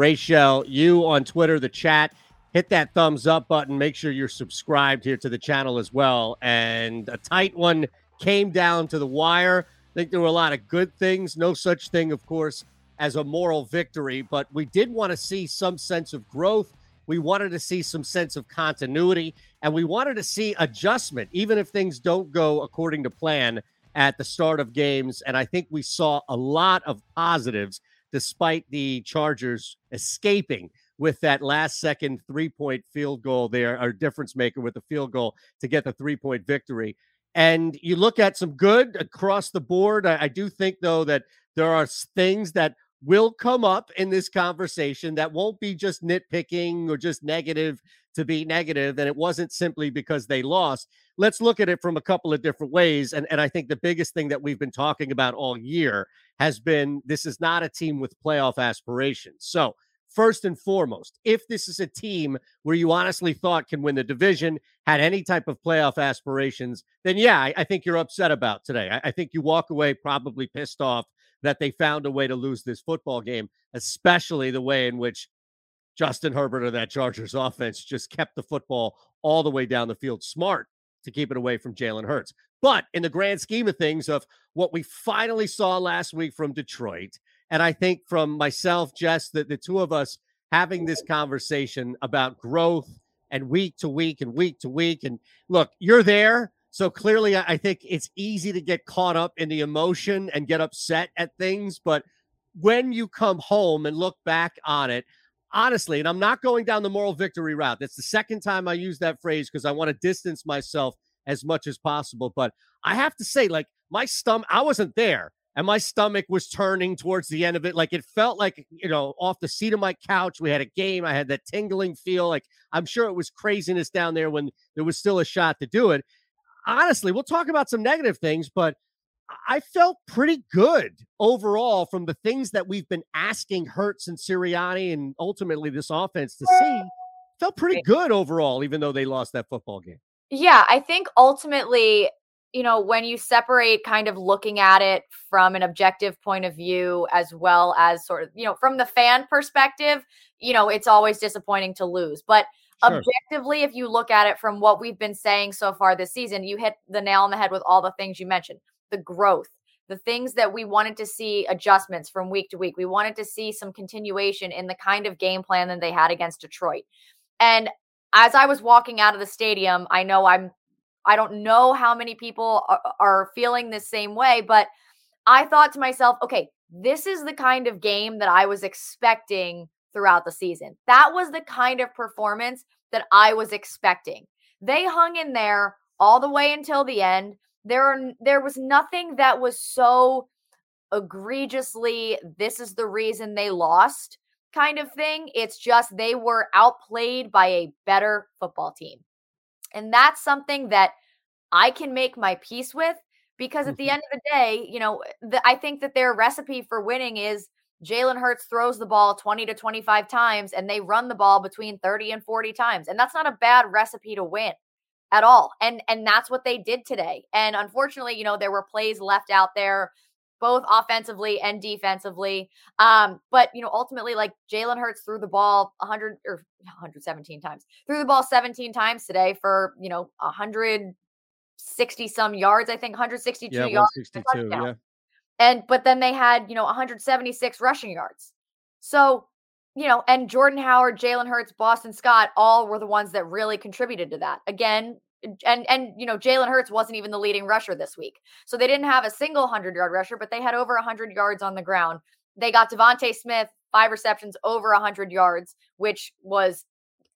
Rachel, you on Twitter, the chat. Hit that thumbs up button. Make sure you're subscribed here to the channel as well. And a tight one came down to the wire. I think there were a lot of good things. No such thing, of course, as a moral victory, but we did want to see some sense of growth. We wanted to see some sense of continuity, and we wanted to see adjustment, even if things don't go according to plan at the start of games. And I think we saw a lot of positives despite the Chargers escaping with that last second three point field goal there, our difference maker with the field goal to get the three point victory. And you look at some good across the board. I, I do think, though, that there are things that will come up in this conversation that won't be just nitpicking or just negative to be negative, and it wasn't simply because they lost. Let's look at it from a couple of different ways. And, and I think the biggest thing that we've been talking about all year has been this is not a team with playoff aspirations. So, first and foremost, if this is a team where you honestly thought can win the division, had any type of playoff aspirations, then yeah, I, I think you're upset about today. I, I think you walk away probably pissed off that they found a way to lose this football game, especially the way in which Justin Herbert of that Chargers offense just kept the football all the way down the field. Smart to keep it away from Jalen Hurts. But in the grand scheme of things, of what we finally saw last week from Detroit, and I think from myself, Jess, that the two of us having this conversation about growth and week to week and week to week. And look, you're there. So clearly, I think it's easy to get caught up in the emotion and get upset at things. But when you come home and look back on it, honestly, and I'm not going down the moral victory route. That's the second time I use that phrase because I want to distance myself as much as possible. But I have to say, like, my stomach, I wasn't there. And my stomach was turning towards the end of it. Like it felt like, you know, off the seat of my couch, we had a game. I had that tingling feel. Like I'm sure it was craziness down there when there was still a shot to do it. Honestly, we'll talk about some negative things, but I felt pretty good overall from the things that we've been asking Hurts and Sirianni and ultimately this offense to see. Felt pretty good overall, even though they lost that football game. Yeah, I think ultimately, you know, when you separate kind of looking at it from an objective point of view, as well as sort of, you know, from the fan perspective, you know, it's always disappointing to lose. But Sure. objectively, if you look at it from what we've been saying so far this season, you hit the nail on the head with all the things you mentioned the growth, the things that we wanted to see adjustments from week to week. We wanted to see some continuation in the kind of game plan that they had against Detroit. And as I was walking out of the stadium, I know I'm I don't know how many people are, are feeling the same way, but I thought to myself, okay, this is the kind of game that I was expecting throughout the season. That was the kind of performance that I was expecting. They hung in there all the way until the end. There are there was nothing that was so egregiously this is the reason they lost kind of thing. It's just they were outplayed by a better football team. And that's something that I can make my peace with because at the mm-hmm. end of the day, you know, the, I think that their recipe for winning is Jalen Hurts throws the ball 20 to 25 times and they run the ball between 30 and 40 times. And that's not a bad recipe to win. At all. And and that's what they did today. And unfortunately, you know, there were plays left out there both offensively and defensively. Um, but you know, ultimately, like Jalen Hurts threw the ball 100 or 117 times, threw the ball 17 times today for you know 160 some yards. I think 162 yeah, yards. 162, yeah. And but then they had you know 176 rushing yards. So you know, and Jordan Howard, Jalen Hurts, Boston Scott, all were the ones that really contributed to that. Again, and and you know Jalen Hurts wasn't even the leading rusher this week, so they didn't have a single hundred yard rusher, but they had over hundred yards on the ground. They got DeVonta Smith five receptions over hundred yards, which was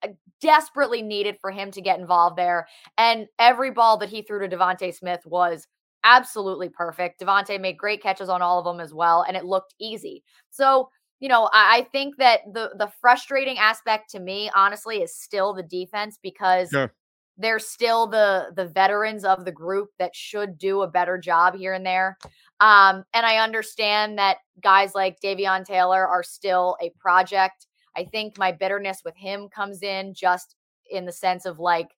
uh, desperately needed for him to get involved there. And every ball that he threw to DeVonta Smith was absolutely perfect. DeVonta made great catches on all of them as well, and it looked easy. So you know, I, I, think that the the frustrating aspect to me, honestly, is still the defense because sure they're still the the veterans of the group that should do a better job here and there. Um, and I understand that guys like Davion Taylor are still a project. I think my bitterness with him comes in just in the sense of like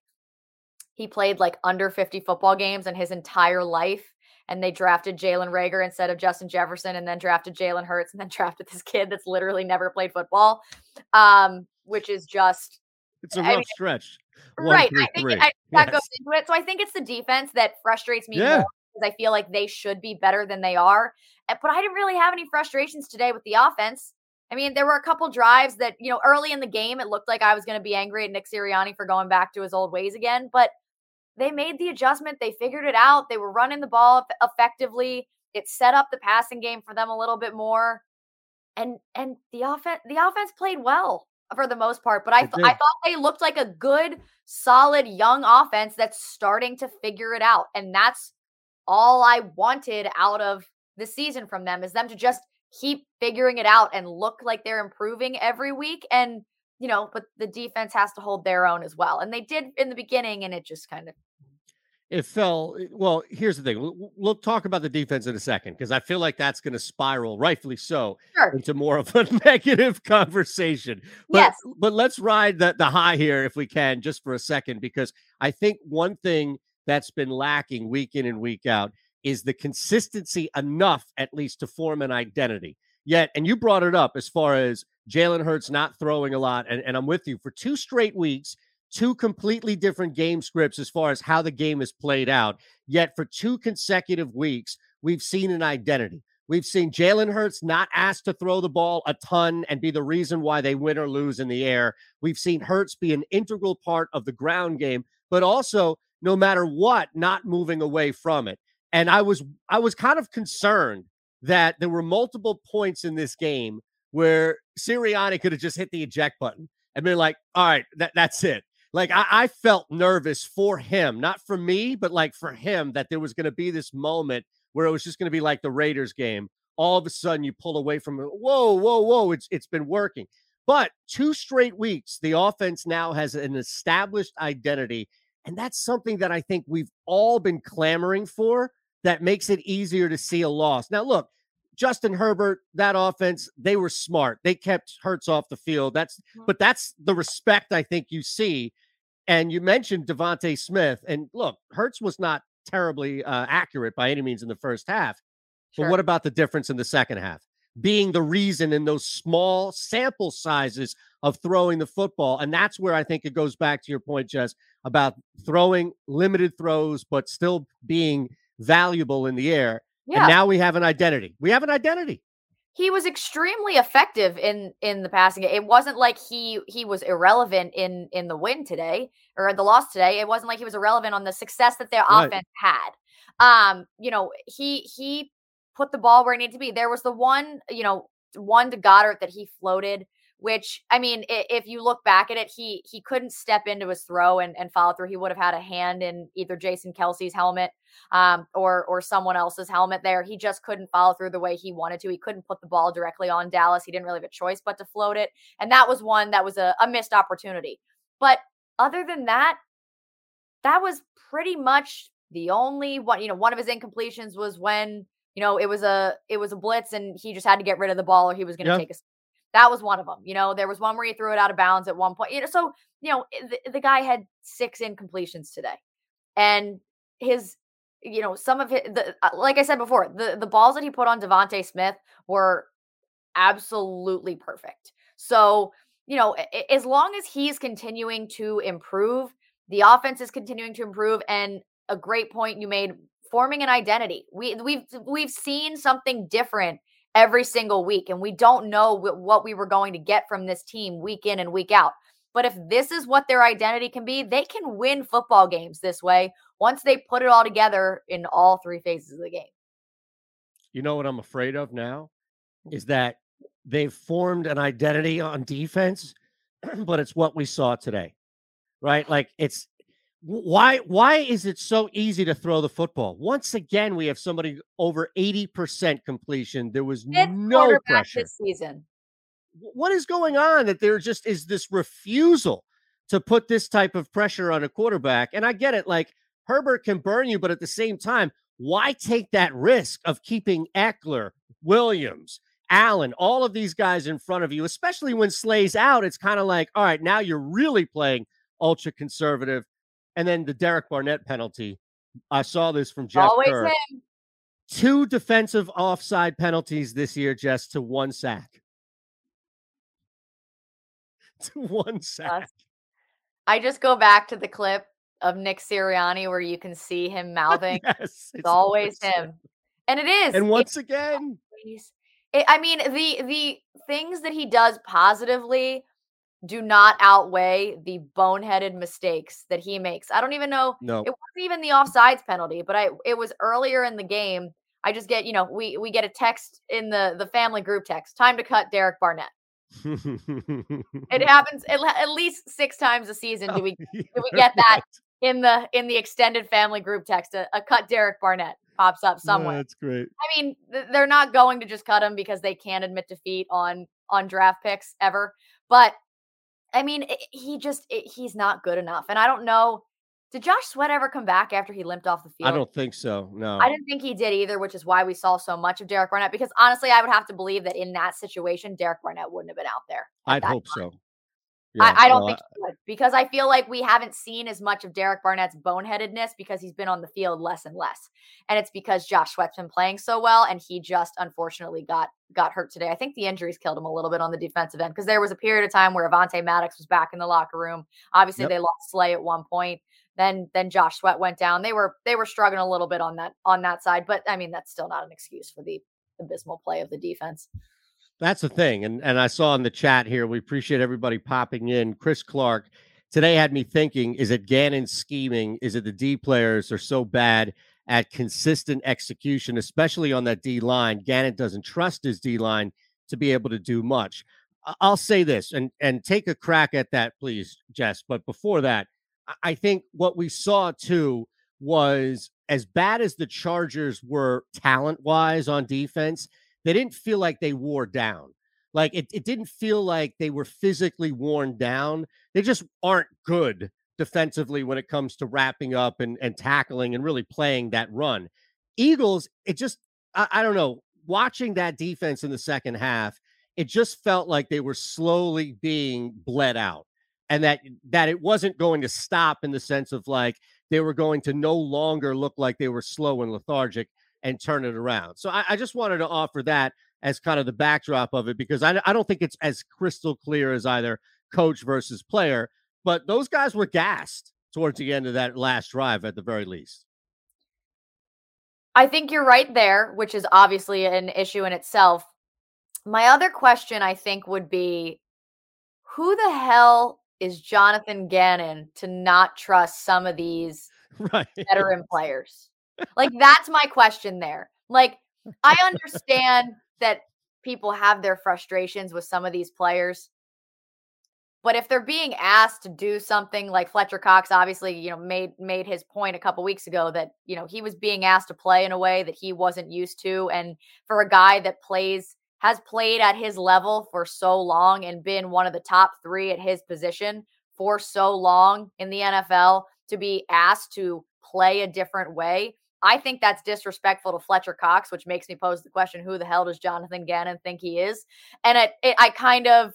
he played like under 50 football games in his entire life. And they drafted Jalen Reagor instead of Justin Jefferson, and then drafted Jalen Hurts, and then drafted this kid that's literally never played football, um, which is just it's a rough I mean, stretch. One, right. Three, I think I, that yes. goes into it. So I think it's the defense that frustrates me yeah. more because I feel like they should be better than they are. Eh, but I didn't really have any frustrations today with the offense. I mean, there were a couple drives that, you know, early in the game, it looked like I was going to be angry at Nick Sirianni for going back to his old ways again. But they made the adjustment. They figured it out. They were running the ball effectively. It set up the passing game for them a little bit more. And and the offense the offense played well for the most part. But I, th- I thought they looked like a good, solid young offense that's starting to figure it out. And that's all I wanted out of the season from them is them to just keep figuring it out and look like they're improving every week. And, you know, but the defense has to hold their own as well. And they did in the beginning, and it just kind of it fell. Well, here's the thing. We'll, we'll talk about the defense in a second because I feel like that's going to spiral, rightfully so, sure. into more of a negative conversation. But, yes. But let's ride the, the high here if we can, just for a second, because I think one thing that's been lacking week in and week out is the consistency enough, at least, to form an identity. Yet, and you brought it up as far as Jalen Hurts not throwing a lot, and, and I'm with you for two straight weeks two completely different game scripts as far as how the game is played out. Yet for two consecutive weeks, we've seen an identity. We've seen Jalen Hurts not asked to throw the ball a ton and be the reason why they win or lose in the air. We've seen Hurts be an integral part of the ground game, but also no matter what, not moving away from it. And I was I was kind of concerned that there were multiple points in this game where Sirianni could have just hit the eject button and been like, all right, that, that's it like I, I felt nervous for him, not for me, but like for him that there was going to be this moment where it was just going to be like the Raiders game. All of a sudden, you pull away from it. Whoa, whoa, whoa! It's it's been working. But two straight weeks, the offense now has an established identity. And that's something that I think we've all been clamoring for that makes it easier to see a loss. Now, look, Justin Herbert, that offense, they were smart. They kept Hurts off the field. That's mm-hmm. but that's the respect I think you see and you mentioned DeVonta Smith, and look, Hurts was not terribly uh, accurate by any means in the first half. Sure. But what about the difference in the second half? Being the reason in those small sample sizes of throwing the football. And that's where I think it goes back to your point, Jess, about throwing limited throws, but still being valuable in the air. Yeah. And now we have an identity. We have an identity he was extremely effective in in the passing. It wasn't like he he was irrelevant in in the win today or the loss today. It wasn't like he was irrelevant on the success that their right. offense had. Um, you know, he he put the ball where it needed to be. There was the one, you know, one to Goedert that he floated which I mean, if you look back at it, he he couldn't step into his throw and, and follow through. He would have had a hand in either Jason Kelce's helmet um, or or someone else's helmet there. He just couldn't follow through the way he wanted to. He couldn't put the ball directly on Dallas. He didn't really have a choice but to float it. And that was one that was a, a missed opportunity. But other than that, that was pretty much the only one, you know, one of his incompletions was when, you know, it was a it was a blitz and he just had to get rid of the ball or he was going to yep. take a that was one of them. You know, there was one where he threw it out of bounds at one point. You know, so you know the, the guy had six incompletions today. and his you know some of it the uh, like i said before the the balls that he put on DeVonta Smith were absolutely perfect so you know as long as he's continuing to improve the offense is continuing to improve and a great point you made forming an identity we we've we've seen something different every single week and we don't know what we were going to get from this team week in and week out but if this is what their identity can be, they can win football games this way once they put it all together in all three phases of the game. You know what I'm afraid of now is mm-hmm. that they've formed an identity on defense, but it's what we saw today. Right? Like it's why why is it so easy to throw the football? Once again, we have somebody over 80% completion. There was Fifth no pressure this season what is going on that there just is this refusal to put this type of pressure on a quarterback? And I get it, like Herbert can burn you, but at the same time, why take that risk of keeping Ekeler, Williams, Allen, all of these guys in front of you, especially when Slay's out? It's kind of like, all right, now you're really playing ultra conservative. And then the Derek Barnett penalty. I saw this from Jeff Always Kerr. Him. Two defensive offside penalties this year, just to one sack. to one sack. I just go back to the clip of Nick Sirianni where you can see him mouthing. yes, it's, it's always him. him. And it is. And once again, it, I mean, the the things that he does positively do not outweigh the boneheaded mistakes that he makes. I don't even know. No, it wasn't even the offsides penalty, but I it was earlier in the game. I just get, you know, we we get a text in the the family group text. Time to cut Derek Barnett it happens at, at, least six times a season. Do oh, we do we get that in the in the extended family group text? A, a cut Derek Barnett pops up somewhere. That's great. I mean, th- they're not going to just cut him because they can't admit defeat on on draft picks ever. But I mean, it, he just it, he's not good enough, and I don't know did Josh Sweat ever come back after he limped off the field? I don't think so. No. I didn't think he did either, which is why we saw so much of Derek Barnett. Because honestly, I would have to believe that in that situation, Derek Barnett wouldn't have been out there. I'd hope time. so. Yeah, I, I, don't think he would because I feel like we haven't seen as much of Derek Barnett's boneheadedness because he's been on the field less and less, and it's because Josh Sweat's been playing so well, and he just unfortunately got got hurt today. I think the injuries killed him a little bit on the defensive end because there was a period of time where Avonte Maddox was back in the locker room. Obviously, yep. they lost Slay at one point. Then then Josh Sweat went down. They were they were struggling a little bit on that on that side, but I mean that's still not an excuse for the abysmal play of the defense. That's the thing. And and I saw in the chat here, we appreciate everybody popping in. Chris Clark today had me thinking, is it Gannon scheming? Is it the D players are so bad at consistent execution, especially on that D line? Gannon doesn't trust his D line to be able to do much. I'll say this and and take a crack at that, please, Jess. But before that, I think what we saw too was as bad as the Chargers were talent wise on defense, they didn't feel like they wore down. Like it, it didn't feel like they were physically worn down. They just aren't good defensively when it comes to wrapping up and, and tackling and really playing that run. Eagles, it just, I, I don't know, watching that defense in the second half, it just felt like they were slowly being bled out and that that it wasn't going to stop in the sense of like they were going to no longer look like they were slow and lethargic and turn it around. So I, I just wanted to offer that as kind of the backdrop of it because I, I don't think it's as crystal clear as either coach versus player, but those guys were gassed towards the end of that last drive at the very least. I think you're right there, which is obviously an issue in itself. My other question, I think, would be who the hell is Jonathan Gannon to not trust some of these right. veteran players? Like that's my question there. Like I understand that people have their frustrations with some of these players. But if they're being asked to do something like Fletcher Cox obviously, you know, made made his point a couple weeks ago that, you know, he was being asked to play in a way that he wasn't used to and for a guy that plays has played at his level for so long and been one of the top three at his position for so long in the NFL to be asked to play a different way. I think that's disrespectful to Fletcher Cox, which makes me pose the question: Who the hell does Jonathan Gannon think he is? And it, it, I kind of,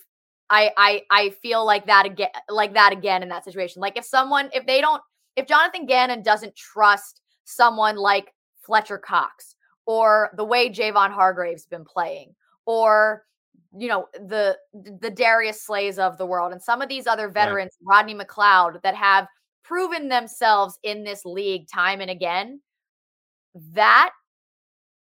I, I, I feel like that again, like that again in that situation. Like if someone, if they don't, if Jonathan Gannon doesn't trust someone like Fletcher Cox or the way Javon Hargrave's been playing or you know the the Darius Slays of the world and some of these other veterans, right. Rodney McLeod, that have proven themselves in this league time and again. That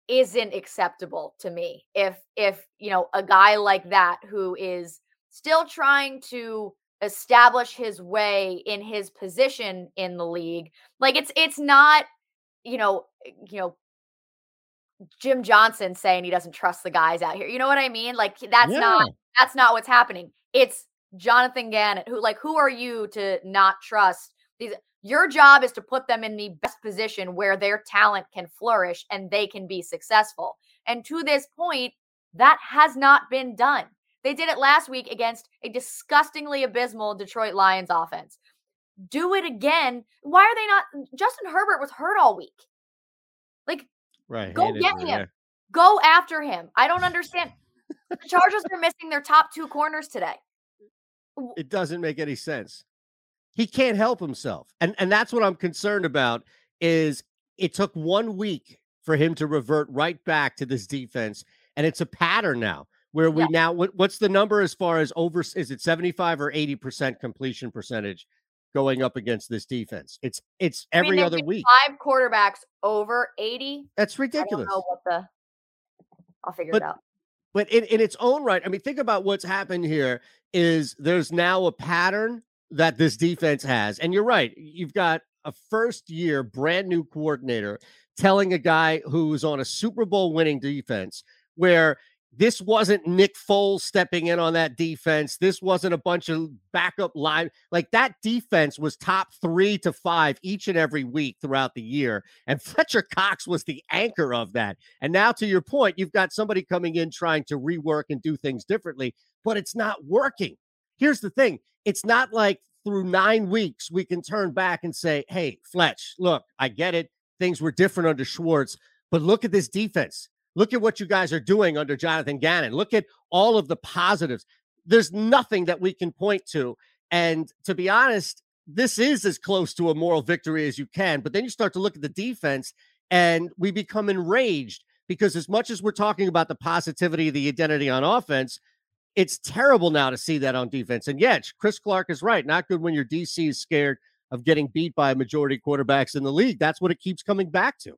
isn't acceptable to me. If if you know a guy like that who is still trying to establish his way in his position in the league, like it's it's not you know eh, you know Jim Johnson saying he doesn't trust the guys out here. You know what I mean? Like that's yeah. not that's not what's happening. It's Jonathan Gannon who like who are you to not trust these your job is to put them in the best position where their talent can flourish and they can be successful. And to this point, that has not been done. They did it last week against a disgustingly abysmal Detroit Lions offense. Do it again. Why are they not? Justin Herbert was hurt all week. Like Right. Go get him. Yeah. Go after him. I don't understand. the Chargers are missing their top two corners today. It doesn't make any sense. He can't help himself. And and that's what I'm concerned about is it took 1 week for him to revert right back to this defense and it's a pattern now where we yeah. now what, what's the number as far as over is it 75 or 80% completion percentage going up against this defense. It's it's every I mean, other week. Five quarterbacks over 80. That's ridiculous. I what the I'll figure but, it out. But in, in its own right, I mean, think about what's happened here is there's now a pattern that this defense has. And you're right. You've got a first year brand new coordinator telling a guy who's on a Super Bowl winning defense where this wasn't Nick Foles stepping in on that defense. This wasn't a bunch of backup line. Like that defense was top three to five each and every week throughout the year. And Fletcher Cox was the anchor of that. And now, to your point, you've got somebody coming in trying to rework and do things differently, but it's not working. Here's the thing it's not like through nine weeks we can turn back and say, hey, Fletch, look, I get it. Things were different under Schwartz, but look at this defense Look at what you guys are doing under Jonathan Gannon. Look at all of the positives. There's nothing that we can point to. And to be honest, this is as close to a moral victory as you can. But then you start to look at the defense and we become enraged because, as much as we're talking about the positivity the identity on offense, it's terrible now to see that on defense. And yet, Chris Clark is right. Not good when your DC is scared of getting beat by a majority quarterbacks in the league. That's what it keeps coming back to.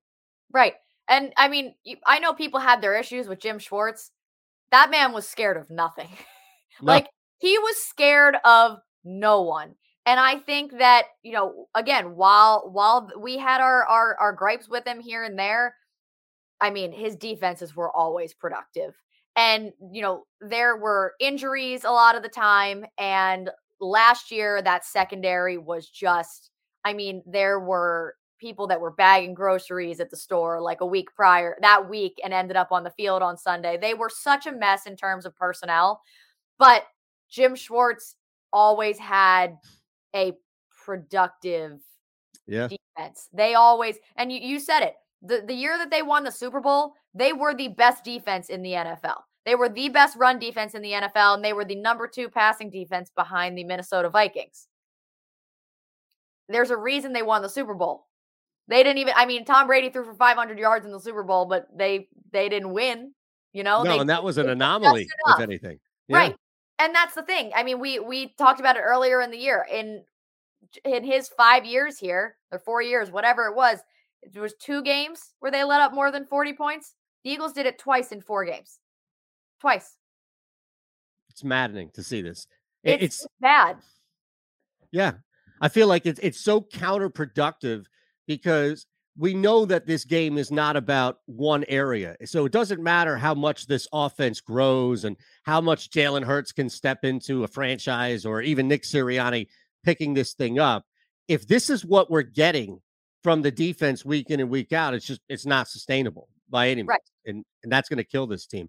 Right. And I mean, I know people had their issues with Jim Schwartz. That man was scared of nothing. No. like he was scared of no one. And I think that, you know, again, while while we had our our our gripes with him here and there, I mean, his defenses were always productive. And, you know, there were injuries a lot of the time and last year that secondary was just I mean, there were people that were bagging groceries at the store like a week prior that week and ended up on the field on Sunday. They were such a mess in terms of personnel, but Jim Schwartz always had a productive yeah. defense. They always and you, you said it. The the year that they won the Super Bowl, they were the best defense in the NFL. They were the best run defense in the NFL and they were the number 2 passing defense behind the Minnesota Vikings. There's a reason they won the Super Bowl. They didn't even. I mean, Tom Brady threw for 500 yards in the Super Bowl, but they they didn't win. You know, no, they, and that was an anomaly, if anything. Yeah. Right, and that's the thing. I mean, we we talked about it earlier in the year. In in his five years here, or four years, whatever it was, there was two games where they let up more than 40 points. The Eagles did it twice in four games. Twice. It's maddening to see this. It's, it's bad. Yeah. I feel like it's it's so counterproductive because we know that this game is not about one area. So it doesn't matter how much this offense grows and how much Jalen Hurts can step into a franchise or even Nick Sirianni picking this thing up. If this is what we're getting from the defense week in and week out, it's just it's not sustainable by any means. Right. And and that's going to kill this team.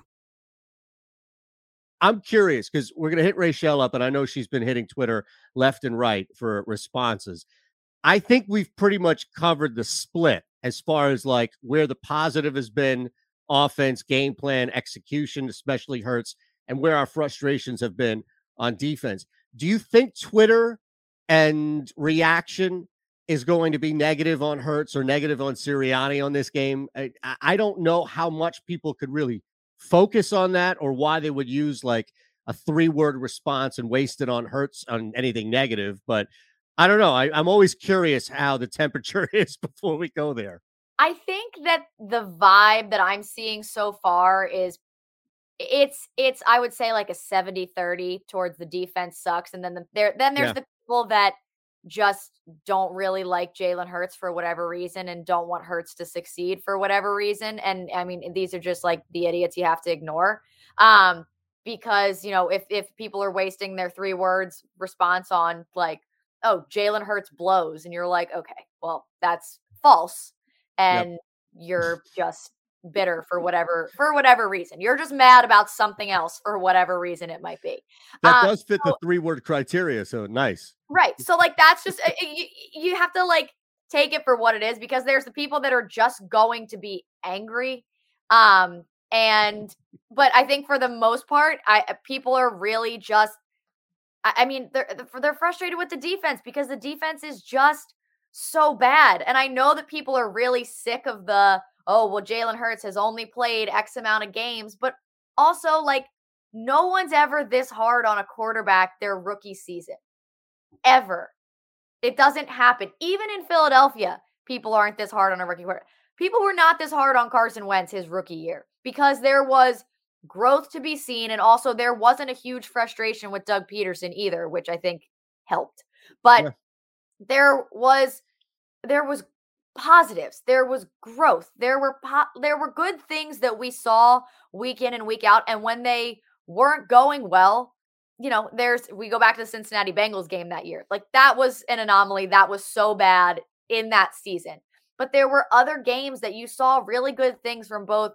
I'm curious because we're going to hit Rachel up, and I know she's been hitting Twitter left and right for responses. I think we've pretty much covered the split as far as like where the positive has been offense, game plan, execution, especially hurts, and where our frustrations have been on defense. Do you think Twitter and reaction is going to be negative on Hurts or negative on Sirianni on this game? I, I don't know how much people could really focus on that or why they would use like a three word response and waste it on Hurts on anything negative. But I don't know. I, I'm always curious how the temperature is before we go there. I think that the vibe that I'm seeing so far is it's it's I would say like a 70-30 towards the defense sucks and then the, there then there's yeah. the people that just don't really like Jalen Hurts for whatever reason and don't want Hurts to succeed for whatever reason. And I mean, these are just like the idiots you have to ignore. Um, because you know, if if people are wasting their three words response on like, oh, Jalen Hurts blows, and you're like, okay, well, that's false. And yep. you're just bitter for whatever for whatever reason. You're just mad about something else for whatever reason it might be. That um, does fit so, the three word criteria. So nice. Right. So like that's just uh, you, you have to like take it for what it is because there's the people that are just going to be angry. Um and but I think for the most part, I uh, people are really just I, I mean they're they're frustrated with the defense because the defense is just so bad. And I know that people are really sick of the oh, well, Jalen Hurts has only played X amount of games, but also like no one's ever this hard on a quarterback their rookie season. Ever. It doesn't happen. Even in Philadelphia, people aren't this hard on a rookie quarterback. People were not this hard on Carson Wentz his rookie year because there was growth to be seen. And also, there wasn't a huge frustration with Doug Pederson either, which I think helped. But yeah. there was there was positives. There was growth. There were po- there were good things that we saw week in and week out. And when they weren't going well, you know, there's we go back to the Cincinnati Bengals game that year. Like that was an anomaly. That was so bad in that season. But there were other games that you saw really good things from both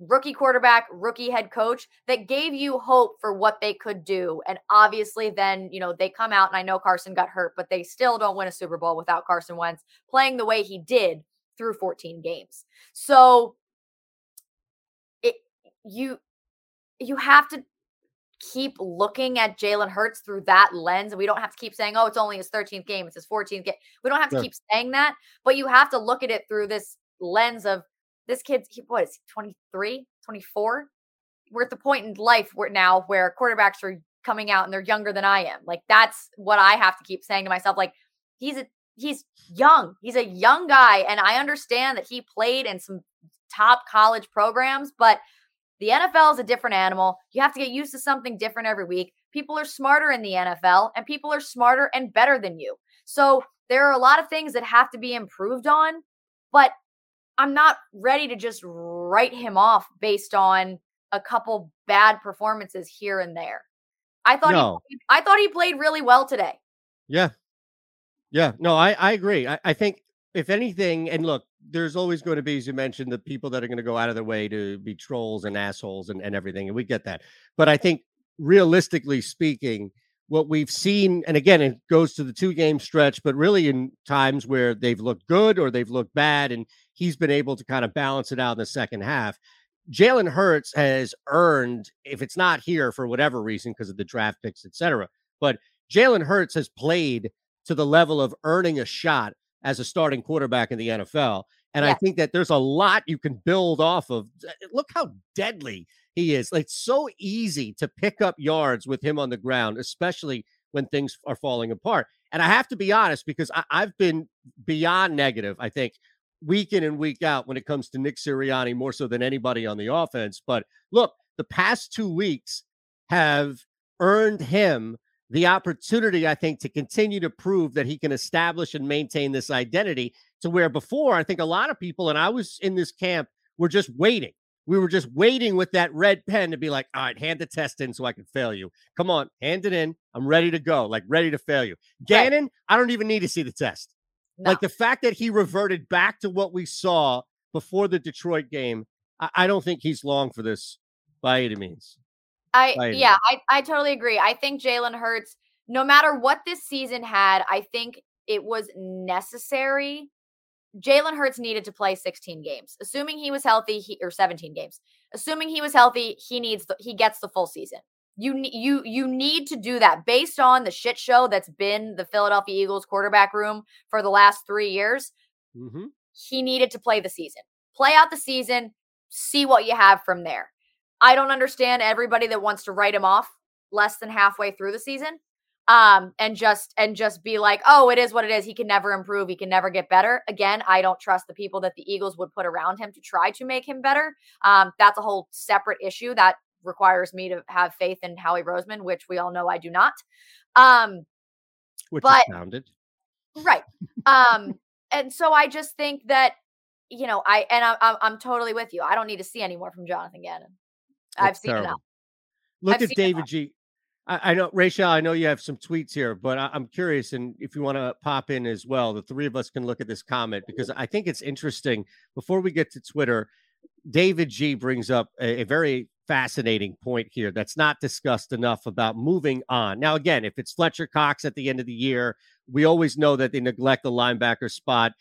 rookie quarterback, rookie head coach that gave you hope for what they could do. And obviously, then, you know, they come out, and I know Carson got hurt, but they still don't win a Super Bowl without Carson Wentz playing the way he did through 14 games. So it you you have to keep looking at Jalen Hurts through that lens. And we don't have to keep saying, oh, it's only his 13th game, it's his 14th game. We don't have to yeah. keep saying that, but you have to look at it through this lens of this kid's he, what is he 23 24 we're at the point in life where now where quarterbacks are coming out and they're younger than i am. Like that's what i have to keep saying to myself like he's a he's young. He's a young guy and i understand that he played in some top college programs but the nfl is a different animal. You have to get used to something different every week. People are smarter in the nfl and people are smarter and better than you. So there are a lot of things that have to be improved on but I'm not ready to just write him off based on a couple bad performances here and there. I thought no. he, I thought he played really well today. Yeah. Yeah. No, I, I agree. I, I think if anything, and look, there's always going to be, as you mentioned, the people that are going to go out of their way to be trolls and assholes and, and everything. And we get that. But I think realistically speaking, what we've seen, and again, it goes to the two game stretch, but really in times where they've looked good or they've looked bad, and he's been able to kind of balance it out in the second half. Jalen Hurts has earned, if it's not here for whatever reason, because of the draft picks, etc. But Jalen Hurts has played to the level of earning a shot as a starting quarterback in the NFL. And yeah. I think that there's a lot you can build off of. Eh, look how deadly he is. Like so easy to pick up yards with him on the ground, especially when things are falling apart. And I have to be honest because I, have been beyond negative, I think, week in and week out when it comes to Nick Sirianni, more so than anybody on the offense. But look, the past two weeks have earned him the opportunity, I think, to continue to prove that he can establish and maintain this identity to where before, I think a lot of people, and I was in this camp, were just waiting. We were just waiting with that red pen to be like, all right, hand the test in so I can fail you. Come on, hand it in. I'm ready to go, like ready to fail you. Gannon. I don't even need to see the test. No. Like the fact that he reverted back to what we saw before the Detroit game, I, I don't think he's long for this by any means. I yeah, I, I totally agree. I think Jalen Hurts, no matter what this season had, I think it was necessary. Jalen Hurts needed to play 16 games, assuming he was healthy, he, or 17 games. Assuming he was healthy, he needs the, he gets the full season. You you you need to do that based on the shit show that's been the Philadelphia Eagles quarterback room for the last three years. Mm-hmm. He needed to play the season, play out the season, see what you have from there. I don't understand everybody that wants to write him off less than halfway through the season. Um, and just and just be like, oh, it is what it is. He can never improve. He can never get better. Again, I don't trust the people that the Eagles would put around him to try to make him better. Um, that's a whole separate issue that requires me to have faith in Howie Roseman, which we all know I do not. Um, which but, is founded. Right. Um, and so I just think that you know, I and I, I'm I'm totally with you. I don't need to see any more from Jonathan Gannon. I've seen terrible. enough. Look I've at David G. I, I know, Rachel, I know you have some tweets here, but I, am curious, and if you want to pop in as well, the three of us can look at this comment because I think it's interesting. Before we get to Twitter, David G brings up a, a very fascinating point here that's not discussed enough about moving on. Now, again, if it's Fletcher Cox at the end of the year, we always know that they neglect the linebacker spot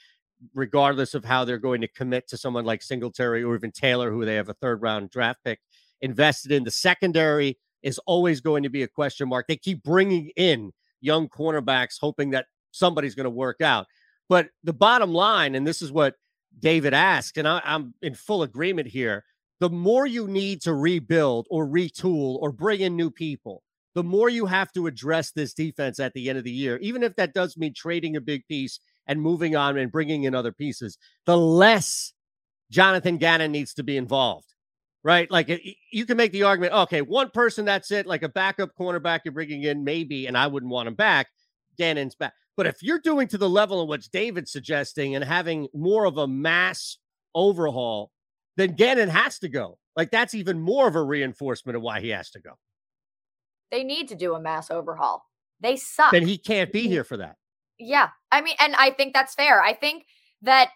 regardless of how they're going to commit to someone like Singletary or even Taylor, who they have a third round draft pick invested in. The secondary is always going to be a question mark. They keep bringing in young cornerbacks, hoping that somebody's going to work out. But the bottom line, and this is what David asked, and I, I'm in full agreement here the more you need to rebuild or retool or bring in new people, the more you have to address this defense at the end of the year, even if that does mean trading a big piece and moving on and bringing in other pieces, the less Jonathan Gannon needs to be involved right? Like you can make the argument, okay, one person, that's it. Like a backup cornerback you're bringing in, maybe, and I wouldn't want him back. Gannon's back. But if you're doing to the level of what David's suggesting and having more of a mass overhaul, then Gannon has to go. Like that's even more of a reinforcement of why he has to go. They need to do a mass overhaul. They suck. Then he can't be here for that. Yeah. I mean, and I think that's fair. I think that,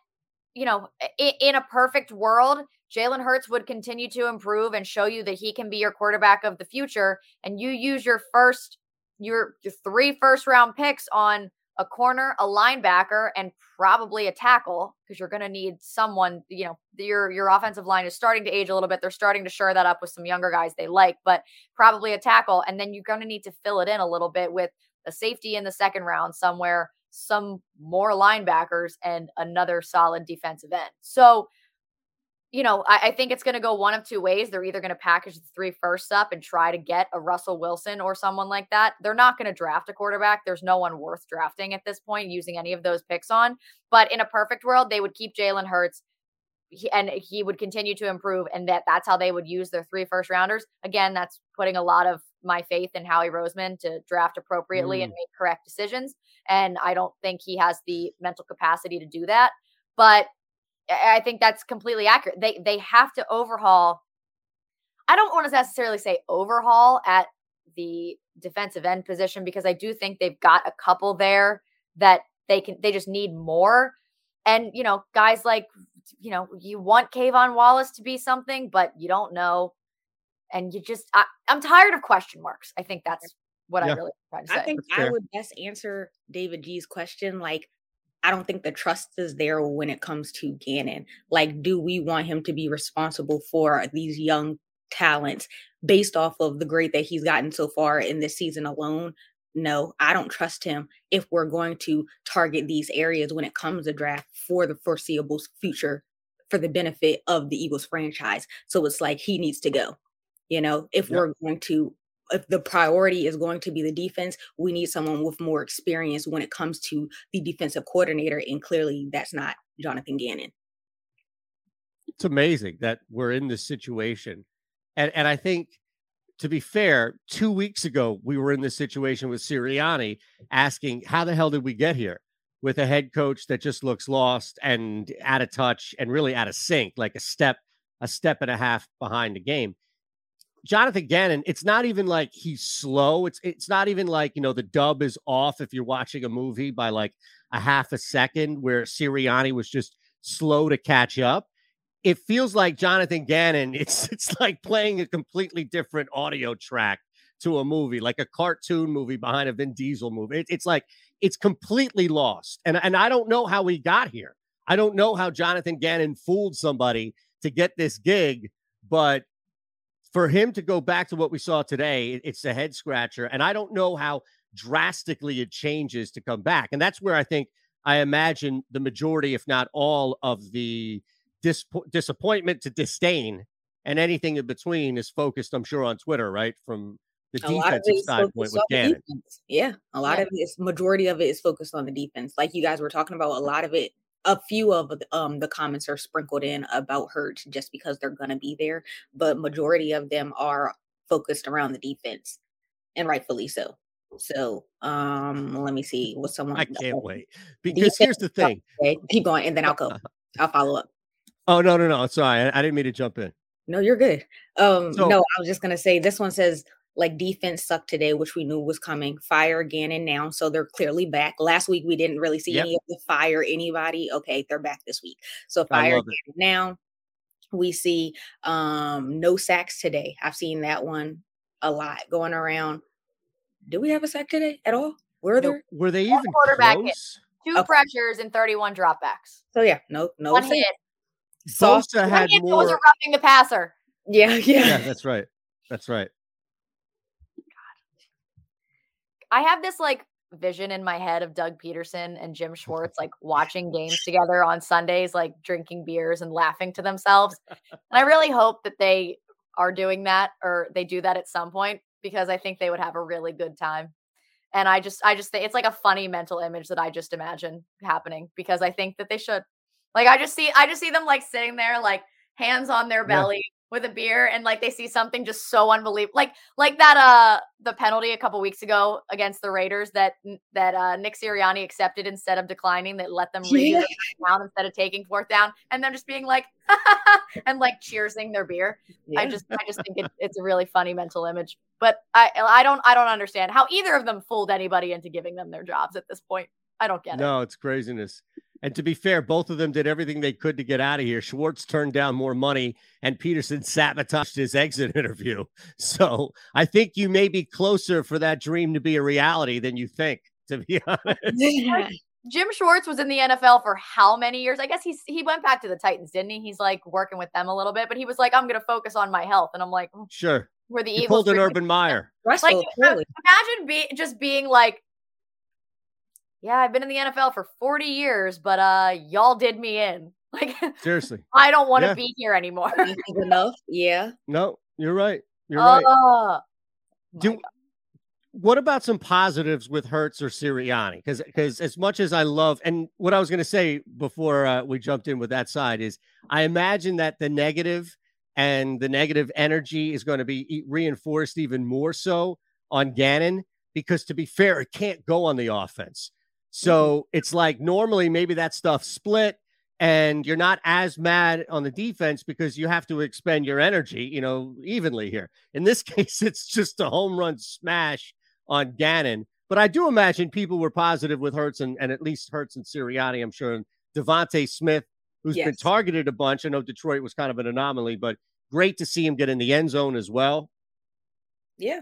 you know, in, in a perfect world, Jalen Hurts would continue to improve and show you that he can be your quarterback of the future. And you use your first, your, your three first round picks on a corner, a linebacker, and probably a tackle because you're going to need someone. You know, your your offensive line is starting to age a little bit. They're starting to shore that up with some younger guys they like, but probably a tackle. And then you're going to need to fill it in a little bit with a safety in the second round somewhere, some more linebackers, and another solid defensive end. So you know, I, I think it's going to go one of two ways. They're either going to package the three firsts up and try to get a Russell Wilson or someone like that. They're not going to draft a quarterback. There's no one worth drafting at this point using any of those picks on. But in a perfect world, they would keep Jalen Hurts and he would continue to improve and that that's how they would use their three first rounders again that's putting a lot of my faith in howie roseman to draft appropriately mm. and make correct decisions and i don't think he has the mental capacity to do that but I think that's completely accurate. They they have to overhaul. I don't want to necessarily say overhaul at the defensive end position because I do think they've got a couple there that they can they just need more. And you know, guys like you know, you want K'Von Wallace to be something, but you don't know. And you just I, am tired of question marks. I think that's what yeah. I really trying to say. I think I would best answer David G's question like I don't think the trust is there when it comes to Gannon. Like, do we want him to be responsible for these young talents based off of the grade that he's gotten so far in this season alone? No, I don't trust him if we're going to target these areas when it comes to draft for the foreseeable future for the benefit of the Eagles franchise. So it's like he needs to go. You know, if yep. we're going to if the priority is going to be the defense, we need someone with more experience when it comes to the defensive coordinator. And clearly, that's not Jonathan Gannon. It's amazing that we're in this situation. And, and I think, to be fair, two weeks ago, we were in this situation with Sirianni asking, How the hell did we get here? With a head coach that just looks lost and out of touch and really out of sync, like a step, a step and a half behind the game. Jonathan Gannon, it's not even like he's slow. It's it's not even like, you know, the dub is off if you're watching a movie by like a half a second where Sirianni was just slow to catch up. It feels like Jonathan Gannon, it's it's like playing a completely different audio track to a movie, like a cartoon movie behind a Vin Diesel movie. It, it's like it's completely lost. And and I don't know how we got here. I don't know how Jonathan Gannon fooled somebody to get this gig, but for him to go back to what we saw today, it's a head scratcher. And I don't know how drastically it changes to come back. And that's where I think I imagine the majority, if not all, of the dis- disappointment to disdain and anything in between is focused, I'm sure, on Twitter, right? From the defensive standpoint with Gannon. Yeah, a lot yeah. of it is majority of it is focused on the defense. Like you guys were talking about, a lot of it a few of um, the comments are sprinkled in about Hurts just because they're going to be there, but majority of them are focused around the defense, and rightfully so. So, um, let me see what someone. I can't wait because here's the thing. Okay, keep going, and then I'll go. I'll follow up. Oh no, no, no! Sorry, I, I didn't mean to jump in. No, you're good. Um, so, no, I was just gonna say this one says like defense sucked today, which we knew was coming. Fire Gannon now, so they're clearly back. Last week we didn't really see yep. any of the fire anybody. Okay, they're back this week. So fire Gannon now. We see um no sacks today. I've seen that one a lot going around. Do we have a sack today at all? Were there? No, were they even quarterback close? Two okay. pressures and 31 dropbacks. So yeah, no, no. One hit. Bosa had more. Was roughing the passer. Yeah, yeah, yeah. That's right. That's right. I have this like vision in my head of Doug Pederson and Jim Schwartz like watching games together on Sundays, like drinking beers and laughing to themselves. And I really hope that they are doing that or they do that at some point because I think they would have a really good time. And I just, I just think it's like a funny mental image that I just imagine happening because I think that they should. Like, I just see, I just see them like sitting there, like hands on their belly, with a beer and like they see something just so unbelievable like like that uh the penalty a couple weeks ago against the Raiders that that uh Nick Sirianni accepted instead of declining that let them yeah. down instead of taking fourth down and then just being like and like cheersing their beer yeah. I just I just think it, it's a really funny mental image but I I don't I don't understand how either of them fooled anybody into giving them their jobs at this point I don't get it no it's craziness and to be fair, both of them did everything they could to get out of here. Schwartz turned down more money, and Pederson sabotaged his exit interview. So I think you may be closer for that dream to be a reality than you think, to be honest. Jim Schwartz was in the NFL for how many years? I guess he's he went back to the Titans, didn't he? He's like working with them a little bit, but he was like, "I'm going to focus on my health," and I'm like, mm, "Sure." Where the he Eagles pulled an Urban Meyer. Like, imagine be, just being like, yeah, I've been in the NFL for 40 years, but uh y'all did me in. Like seriously. I don't want to yeah. be here anymore. enough. Yeah. No, you're right. You're uh, right. Do what about some positives with Hurts or Sirianni? Because because as much as I love and what I was going to say before uh, we jumped in with that side is I imagine that the negative and the negative energy is going to be reinforced even more so on Gannon because to be fair, it can't go on the offense. Mm-hmm. So it's like normally maybe that stuff split and you're not as mad on the defense because you have to expend your energy, you know, evenly here. In this case, it's just a home run smash on Gannon. But I do imagine people were positive with Hurts and, and at least Hurts and Sirianni, I'm sure. And DeVonta Smith, who's yes. been targeted a bunch. I know Detroit was kind of an anomaly, but great to see him get in the end zone as well. Yeah.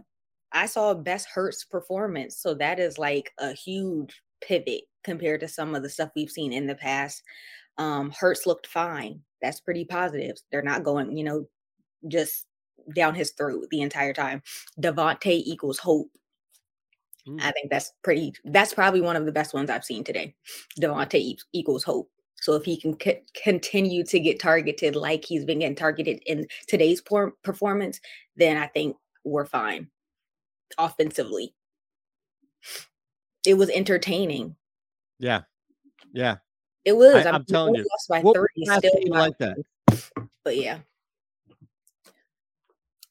I saw best Hurts performance. So that is like a huge pivot compared to some of the stuff we've seen in the past. Um, Hurts looked fine. That's pretty positive. They're not going, you know, just down his throat the entire time. DeVonta equals hope. Mm. I think that's pretty. That's probably one of the best ones I've seen today. DeVonta equals hope. So if he can c- continue to get targeted like he's been getting targeted in today's por- performance, then I think we're fine offensively. It was entertaining. Yeah, yeah, it was. I, am telling you, lost by 30, still like that. But yeah,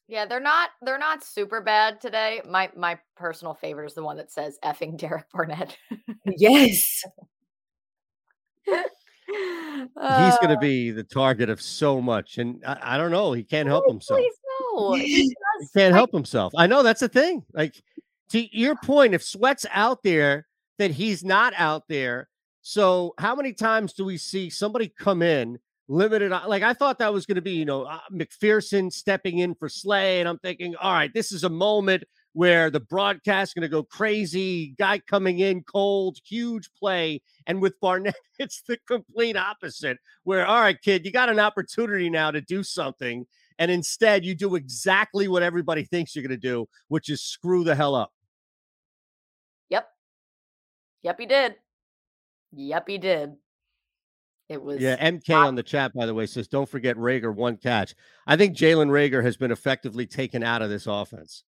yeah, they're not they're not super bad today. My my personal favorite is the one that says effing Derek Barnett. yes. He's going to uh. be the target of so much, and I, I don't know. He can't help oh, himself. No, he, he can't help himself. I know that's the thing. Like to your point, if Sweat's out there, that he's not out there. So how many times do we see somebody come in limited. Uh, like I thought that was going to be, you know, uh, McPhearson stepping in for Slay, and I'm thinking, all right, this is a moment where the broadcast going to go crazy. Guy coming in cold, huge play, and with Barnett, it's the complete opposite. Where all right, kid, you got an opportunity now to do something, and instead you do exactly what everybody thinks you're going to do, which is screw the hell up. Yep. Yep, he did. Yep, he did. It was yeah. MK not- on the chat, by the way, says don't forget Reagor one catch. I think Jalen Reagor has been effectively taken out of this offense.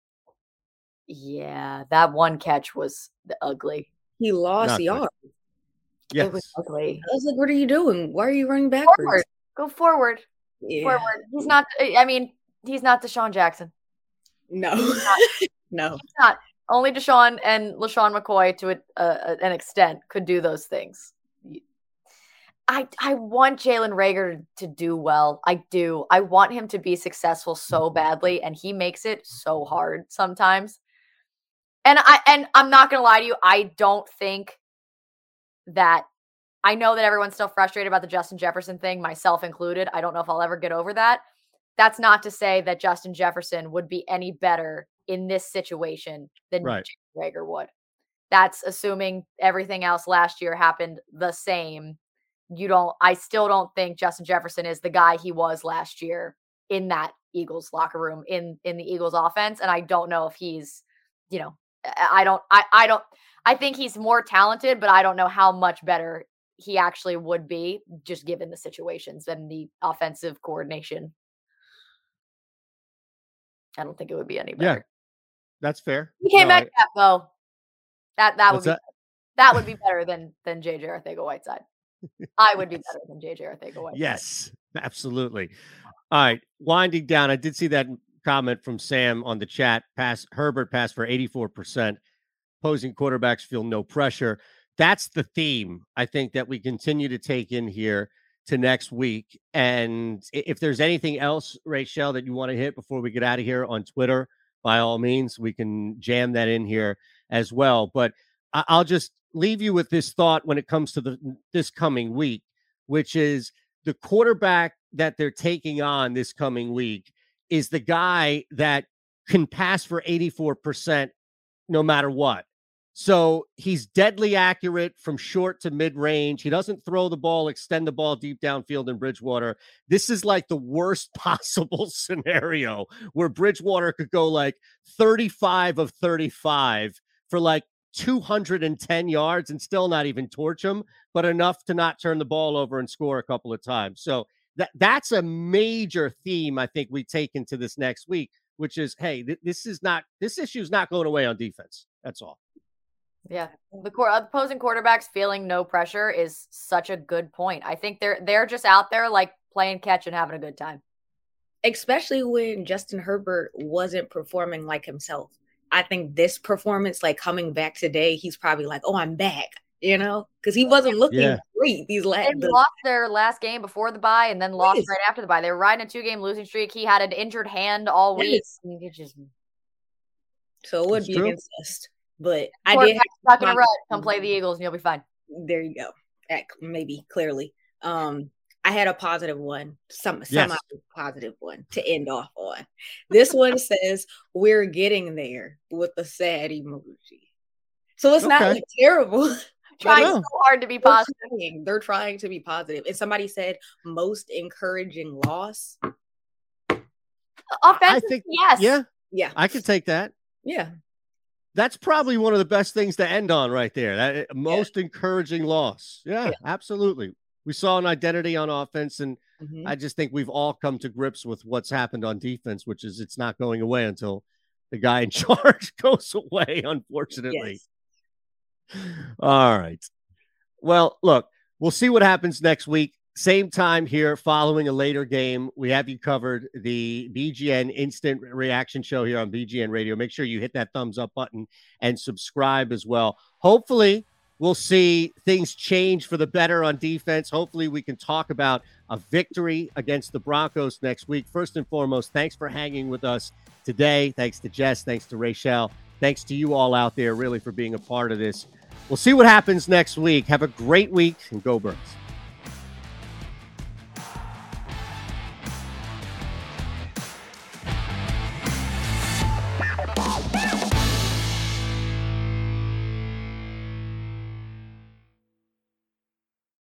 Yeah, that one catch was ugly. He lost the yard. Yes. It was ugly. I was like, "What are you doing? Why are you running backwards? Forward. Go forward. Yeah. Forward. He's not. I mean, he's not DeSean Jackson. No, no, he's not. Only DeSean and LeSean McCoy, to a, a, an extent, could do those things. I I want Jalen Reagor to do well. I do. I want him to be successful so badly, and he makes it so hard sometimes. And I and I'm not gonna lie to you, I don't think that I know that everyone's still frustrated about the Justin Jefferson thing, myself included. I don't know if I'll ever get over that. That's not to say that Justin Jefferson would be any better in this situation than right. Reagor would. That's assuming everything else last year happened the same you don't I still don't think Justin Jefferson is the guy he was last year in that Eagles locker room in in the Eagles offense and I don't know if he's you know I don't I I don't I think he's more talented but I don't know how much better he actually would be just given the situations and the offensive coordination. I don't think it would be any better. That's fair. He came no, back I... though. That that would be that? that would be better than than JJ Arcega-Whiteside. I would be better than JJ Arcega Yes, absolutely. All right, winding down. I did see that comment from Sam on the chat. Pass Herbert passed for 84%. Opposing quarterbacks feel no pressure. That's the theme I think that we continue to take in here to next week. And if there's anything else, Rachel, that you want to hit before we get out of here on Twitter, by all means, we can jam that in here as well. But I'll just leave you with this thought when it comes to the this coming week, which is the quarterback that they're taking on this coming week is the guy that can pass for 84% no matter what. So he's deadly accurate from short to mid range. He doesn't throw the ball, extend the ball deep downfield in Bridgewater. This is like the worst possible scenario where Bridgewater could go like 35 of 35 for like 210 yards and still not even torch them, but enough to not turn the ball over and score a couple of times. So that that's a major theme I think we take into this next week, which is hey, th- this is not this issue is not going away on defense. That's all. Yeah, the core uh, opposing quarterbacks feeling no pressure is such a good point. I think they're they're just out there like playing catch and having a good time. Especially when Justin Herbert wasn't performing like himself. I think this performance, like coming back today, he's probably like, "Oh, I'm back," you know, because he wasn't looking yeah. great. These last they lost their last game before the bye, and then lost yes. right after the bye. They were riding a two game losing streak. He had an injured hand all week. Yes. Just... So it would be true. against us, but I did stuck in a rut. Come play the Eagles, and you'll be fine. There you go. Maybe clearly. Um, I had a positive one, some semi positive one to end off on. This one says we're getting there with the sad emoji. So it's okay. not like terrible. trying so hard to be positive. They're trying, they're trying to be positive. And somebody said most encouraging loss. Offensive, I think yes. Yeah. Yeah. I can take that. Yeah. That's probably one of the best things to end on right there. That eh, most yeah. encouraging loss. Yeah, yeah, absolutely. We saw an identity on offense, and mm-hmm. I just think we've all come to grips with what's happened on defense, which is it's not going away until the guy in charge goes away, unfortunately. Yes. All right. Well, look, we'll see what happens next week. Same time here, following a later game. We have you covered the BGN instant reaction show here on BGN Radio. Make sure you hit that thumbs up button and subscribe as well. Hopefully, we'll see things change for the better on defense. Hopefully, we can talk about a victory against the Broncos next week. First and foremost, thanks for hanging with us today. Thanks to Jess. Thanks to Rachel. Thanks to you all out there, really, for being a part of this. We'll see what happens next week. Have a great week and go Birds.